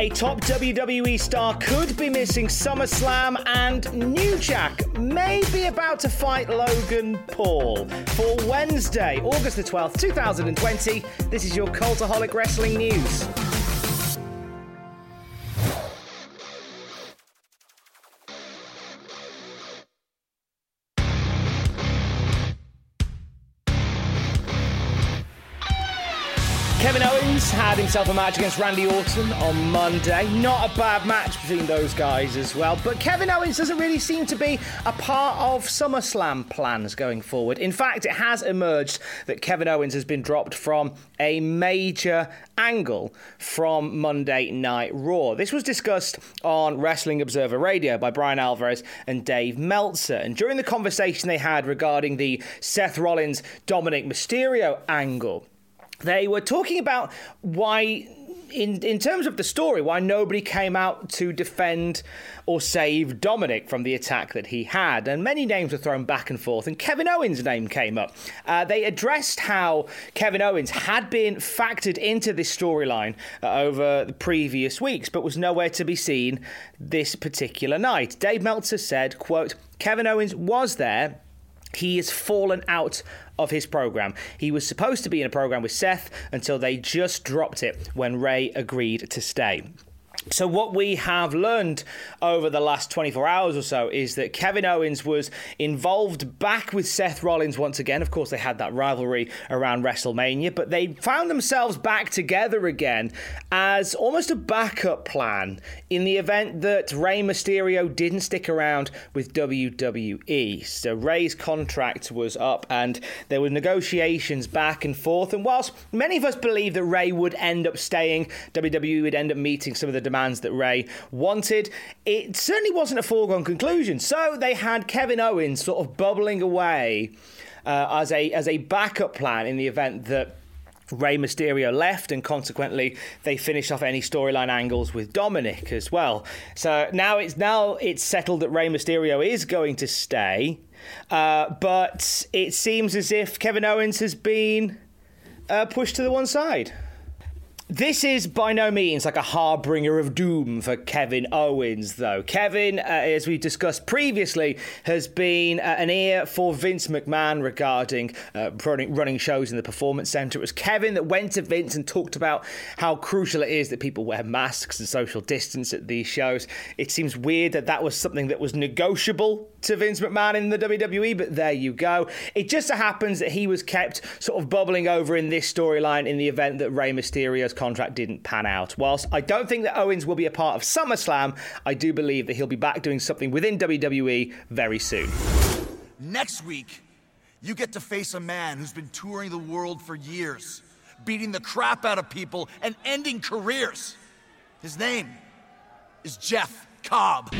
A top WWE star could be missing SummerSlam, and New Jack may be about to fight Logan Paul. For Wednesday, August the 12th, 2020, this is your Cultaholic Wrestling News. Had himself a match against Randy Orton on Monday. Not a bad match between those guys as well. But Kevin Owens doesn't really seem to be a part of SummerSlam plans going forward. In fact, it has emerged that Kevin Owens has been dropped from a major angle from Monday Night Raw. This was discussed on Wrestling Observer Radio by Bryan Alvarez and Dave Meltzer. And during the conversation they had regarding the Seth Rollins Dominic Mysterio angle, they were talking about why in in terms of the story why nobody came out to defend or save Dominic from the attack that he had. And many names were thrown back and forth and Kevin Owens name came up. Uh, they addressed how Kevin Owens had been factored into this storyline uh, over the previous weeks but was nowhere to be seen this particular night. Dave Meltzer said quote Kevin Owens was there he has fallen out of his program. He was supposed to be in a program with Seth until they just dropped it when Rey agreed to stay. So, what we have learned over the last 24 hours or so is that Kevin Owens was involved back with Seth Rollins once again. Of course, they had that rivalry around WrestleMania, but they found themselves back together again as almost a backup plan in the event that Rey Mysterio didn't stick around with WWE. So, Rey's contract was up and there were negotiations back and forth. And whilst many of us believe that Rey would end up staying, WWE would end up meeting some of the demands that Rey wanted. It certainly wasn't a foregone conclusion. So they had Kevin Owens sort of bubbling away uh, as a as a backup plan in the event that. Rey Mysterio left, and consequently, they finished off any storyline angles with Dominic as well. So now it's now it's settled that Rey Mysterio is going to stay, uh, but it seems as if Kevin Owens has been uh, pushed to the one side. This is by no means like a harbinger of doom for Kevin Owens, though. Kevin, uh, as we discussed previously, has been uh, an ear for Vince McMahon regarding uh, running, running shows in the Performance Center. It was Kevin that went to Vince and talked about how crucial it is that people wear masks and social distance at these shows. It seems weird that that was something that was negotiable to Vince McMahon in the WWE, but there you go. It just so happens that he was kept sort of bubbling over in this storyline in the event that Rey Mysterio's contract didn't pan out. Whilst I don't think that Owens will be a part of SummerSlam, I do believe that he'll be back doing something within WWE very soon. Next week, you get to face a man who's been touring the world for years, beating the crap out of people and ending careers. His name is Jeff Cobb.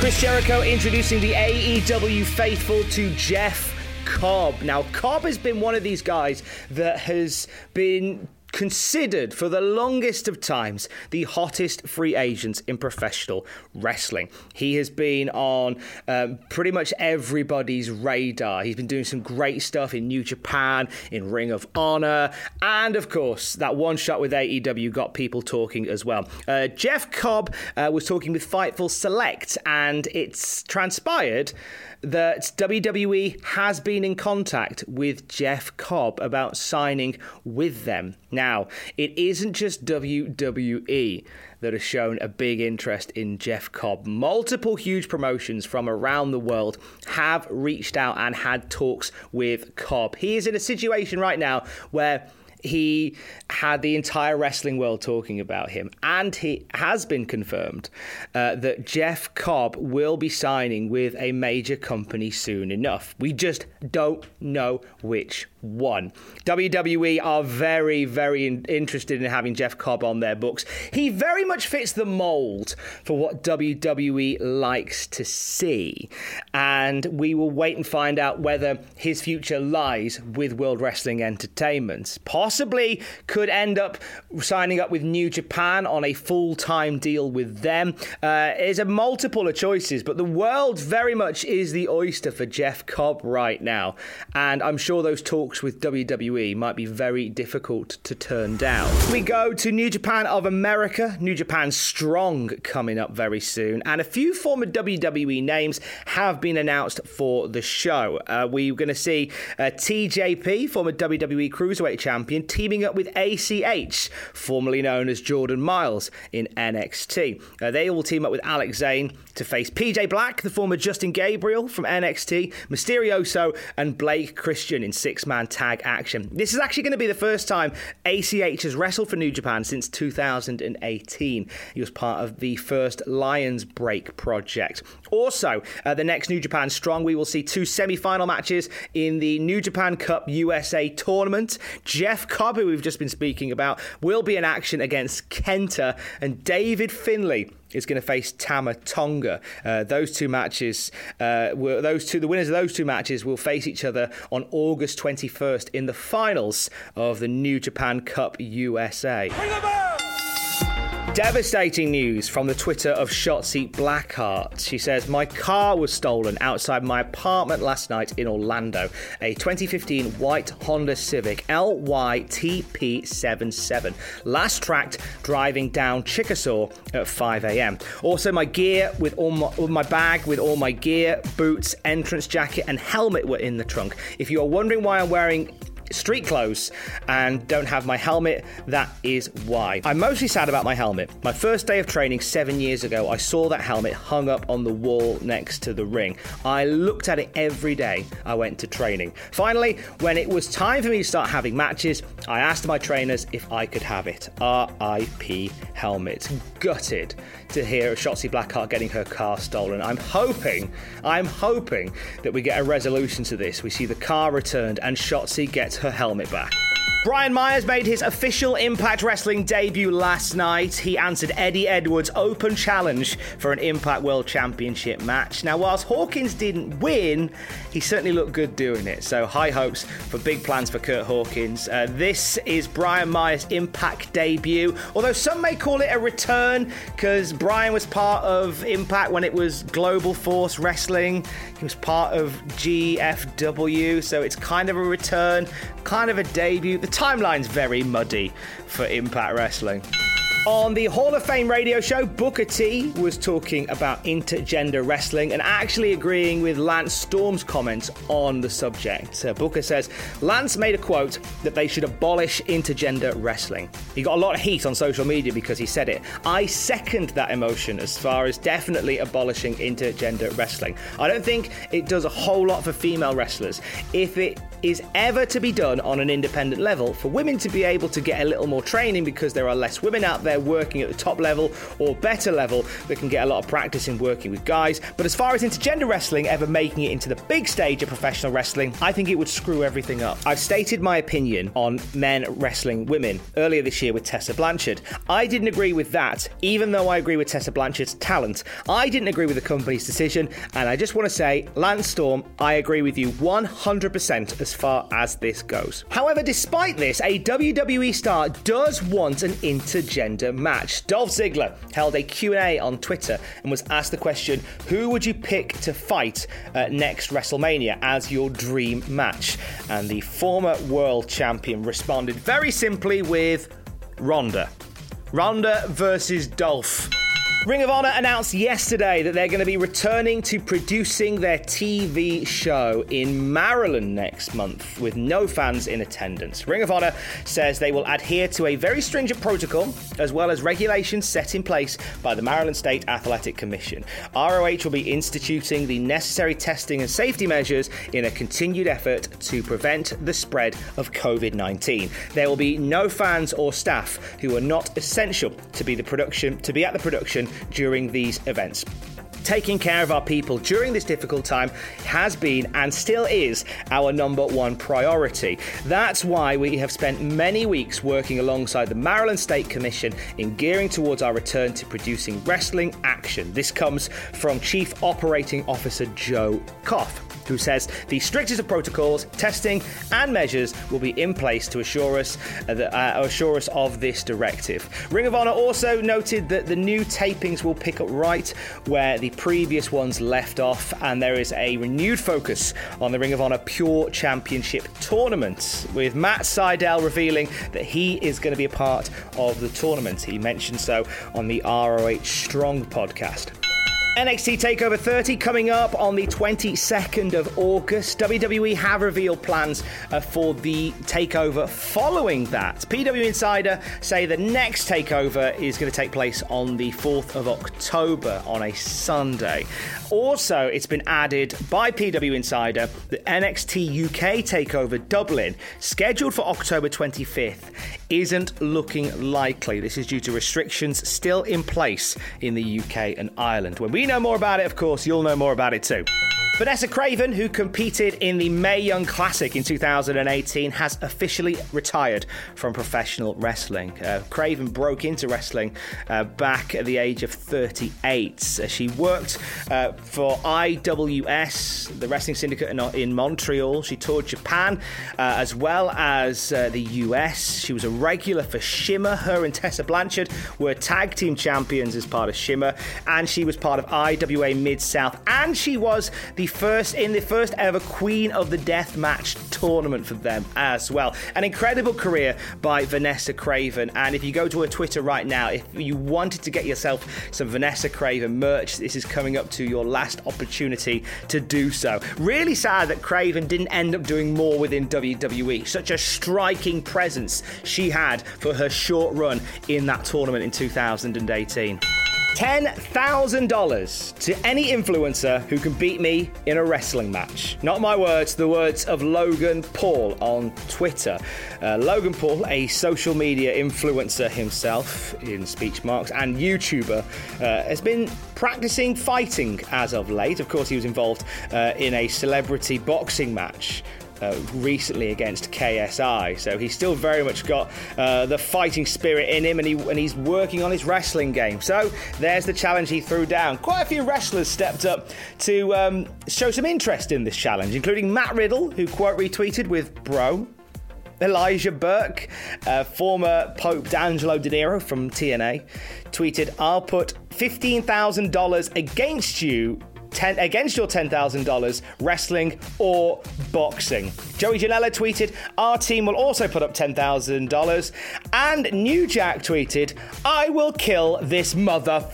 Chris Jericho introducing the AEW faithful to Jeff Cobb. Now, Cobb has been one of these guys that has been considered for the longest of times the hottest free agent in professional wrestling. He has been on um, pretty much everybody's radar. He's been doing some great stuff in New Japan, in Ring of Honor, and of course, that one shot with AEW got people talking as well. Uh, Jeff Cobb uh, was talking with Fightful Select, and it's transpired that WWE has been in contact with Jeff Cobb about signing with them. Now, it isn't just WWE that has shown a big interest in Jeff Cobb. Multiple huge promotions from around the world have reached out and had talks with Cobb. He is in a situation right now where he had the entire wrestling world talking about him. And he has been confirmed uh, that Jeff Cobb will be signing with a major company soon enough. We just don't know which one. WWE are very, very in- interested in having Jeff Cobb on their books. He very much fits the mold for what WWE likes to see. And we will wait and find out whether his future lies with World Wrestling Entertainment. Possibly could end up signing up with New Japan on a full time deal with them. Uh, there's a multiple of choices, but the world very much is the oyster for Jeff Cobb right now. And I'm sure those talks talks with WWE might be very difficult to turn down. We go to New Japan of America, New Japan Strong coming up very soon, and a few former WWE names have been announced for the show. Uh, we're going to see uh, TJP, former WWE Cruiserweight Champion, teaming up with ACH, formerly known as Jordan Myles, in NXT. Uh, they will team up with Alex Zayne to face PJ Black, the former Justin Gabriel from NXT, Misterioso, and Blake Christian in six man tag action. This is actually going to be the first time ACH has wrestled for New Japan since 2018. He was part of the first Lions Break project. Also, uh, the next New Japan Strong, we will see two semi final matches in the New Japan Cup USA tournament. Jeff Cobb, who we've just been speaking about, will be in action against Kenta, and David Finlay is going to face Tama Tonga. Uh, those two matches, uh, will, those two, the winners of those two matches will face each other on August 21st in the finals of the New Japan Cup USA. Devastating news from the Twitter of Shotzi Blackheart. She says, My car was stolen outside my apartment last night in Orlando. A 2015 white Honda Civic LYTP77. Last tracked driving down Chickasaw at 5 a.m. Also, my gear with all my, my bag with all my gear, boots, entrance jacket, and helmet were in the trunk. If you are wondering why I'm wearing street clothes and don't have my helmet. That is why. I'm mostly sad about my helmet. My first day of training seven years ago, I saw that helmet hung up on the wall next to the ring. I looked at it every day I went to training. Finally, when it was time for me to start having matches, I asked my trainers if I could have it. RIP helmet. Gutted to hear of Shotzi Blackheart getting her car stolen. I'm hoping, I'm hoping that we get a resolution to this. We see the car returned and Shotzi gets her helmet back. Brian Myers made his official Impact Wrestling debut last night. He answered Eddie Edwards' open challenge for an Impact World Championship match. Now, whilst Hawkins didn't win, he certainly looked good doing it. So, high hopes for big plans for Curt Hawkins. Uh, this is Brian Myers' Impact debut, although some may call it a return because Brian was part of Impact when it was Global Force Wrestling. He was part of GFW, so it's kind of a return, kind of a debut. The timeline's very muddy for Impact Wrestling. On the Hall of Fame radio show, Booker T was talking about intergender wrestling and actually agreeing with Lance Storm's comments on the subject. Uh, Booker says Lance made a quote that they should abolish intergender wrestling. He got a lot of heat on social media because he said it. I second that emotion as far as definitely abolishing intergender wrestling. I don't think it does a whole lot for female wrestlers. If it is ever to be done on an independent level, for women to be able to get a little more training because there are less women out there working at the top level or better level that can get a lot of practice in working with guys. But as far as intergender wrestling ever making it into the big stage of professional wrestling, I think it would screw everything up. I've stated my opinion on men wrestling women earlier this year with Tessa Blanchard. I didn't agree with that, even though I agree with Tessa Blanchard's talent. I didn't agree with the company's decision, and I just want to say, Lance Storm, I agree with you 100% as far as this goes. However, despite this, a WWE star does want an intergender match. Dolph Ziggler held a Q&A on Twitter and was asked the question, who would you pick to fight uh, next WrestleMania as your dream match? And the former world champion responded very simply with Ronda. Ronda versus Dolph. Ring of Honor announced yesterday that they're going to be returning to producing their TV show in Maryland next month with no fans in attendance. Ring of Honor says they will adhere to a very stringent protocol as well as regulations set in place by the Maryland State Athletic Commission. ROH will be instituting the necessary testing and safety measures in a continued effort to prevent the spread of COVID 19. There will be no fans or staff who are not essential to be the production to be at the production during these events. Taking care of our people during this difficult time has been and still is our number one priority. That's why we have spent many weeks working alongside the Maryland State Commission in gearing towards our return to producing wrestling action. This comes from Chief Operating Officer Joe Koff who says the strictest of protocols, testing, and measures will be in place to assure us uh, that, uh, assure us of this directive. Ring of Honor also noted that the new tapings will pick up right where the previous ones left off, and there is a renewed focus on the Ring of Honor Pure Championship tournament, with Matt Sydal revealing that he is going to be a part of the tournament. He mentioned so on the ROH Strong podcast. NXT TakeOver 30 coming up on the 22nd of August. WWE have revealed plans uh, for the takeover following that. PW Insider say the next takeover is going to take place on the 4th of October on a Sunday. Also, it's been added by PW Insider the NXT UK takeover Dublin, scheduled for October 25th, isn't looking likely. This is due to restrictions still in place in the UK and Ireland. When we know more about it, of course, you'll know more about it too. Vanessa Kraven, who competed in the Mae Young Classic in 2018, has officially retired from professional wrestling. Uh, Kraven broke into wrestling uh, back at the age of 38. Uh, she worked uh, for IWS, the wrestling syndicate in, Montreal. She toured Japan uh, as well as uh, the US. She was a regular for Shimmer. Her and Tessa Blanchard were tag team champions as part of Shimmer, and she was part of IWA Mid South, and she was the first in the first ever Queen of the Death Match tournament for them as well. An incredible career by Vanessa Kraven. And if you go to her Twitter right now, if you wanted to get yourself some Vanessa Kraven merch, this is coming up to your last opportunity to do so. Really sad that Kraven didn't end up doing more within WWE. Such a striking presence she had for her short run in that tournament in 2018. $10,000 to any influencer who can beat me in a wrestling match. Not my words, the words of Logan Paul on Twitter. Uh, Logan Paul, a social media influencer himself in speech marks and YouTuber, uh, has been practicing fighting as of late. Of course, he was involved uh, in a celebrity boxing match uh, recently against KSI. So he's still very much got uh, the fighting spirit in him, and, he, and he's working on his wrestling game. So there's the challenge he threw down. Quite a few wrestlers stepped up to um, show some interest in this challenge, including Matt Riddle, who quote retweeted with "Bro." Elijah Burke, uh, former Pope D'Angelo Dinero from TNA, tweeted, I'll put $15,000 against you ten, against your $10,000 wrestling or boxing. Joey Janela tweeted, Our team will also put up $10,000. And New Jack tweeted, I will kill this mother.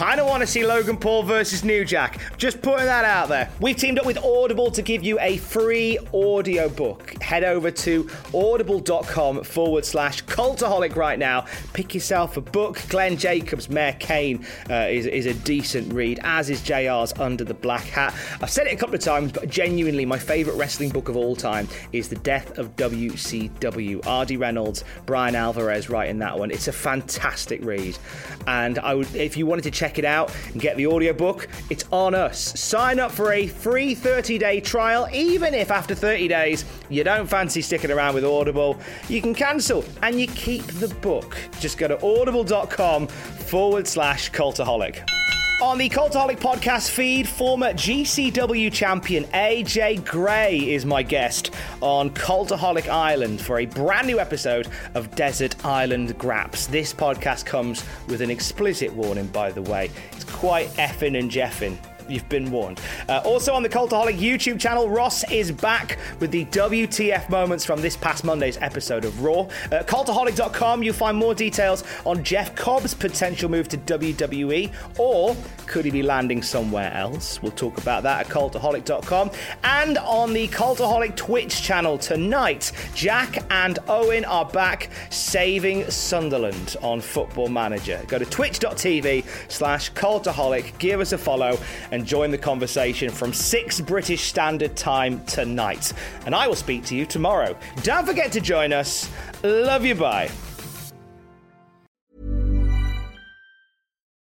Kind of want to see Logan Paul versus New Jack. Just putting that out there. We've teamed up with Audible to give you a free audio book. Head over to audible.com forward slash cultaholic right now. Pick yourself a book. Glenn Jacobs, Mayor Kane uh, is, is a decent read, as is JR's Under the Black Hat. I've said it a couple of times, but genuinely, my favourite wrestling book of all time is The Death of WCW. R.D. Reynolds, Bryan Alvarez writing that one. It's a fantastic read. And I would, if you wanted to check it out and get the audiobook, it's on us. Sign up for a free 30 day trial, even if after 30 days you don't fancy sticking around with Audible, you can cancel and you keep the book. Just go to audible.com forward slash cultaholic. On the Cultaholic podcast feed, former GCW champion AJ Gray is my guest on Cultaholic Island for a brand new episode of Desert Island Graps. This podcast comes with an explicit warning, by the way. It's quite effing and jeffing. You've been warned. Uh, also on the Cultaholic YouTube channel, Ross is back with the WTF moments from this past Monday's episode of Raw. At cultaholic.com, you'll find more details on Jeff Cobb's potential move to WWE, or could he be landing somewhere else? We'll talk about that at cultaholic.com. And on the Cultaholic Twitch channel tonight, Jack and Owen are back saving Sunderland on Football Manager. Go to twitch.tv slash cultaholic, give us a follow, and join the conversation from 6 British Standard Time tonight. And I will speak to you tomorrow. Don't forget to join us. Love you, bye.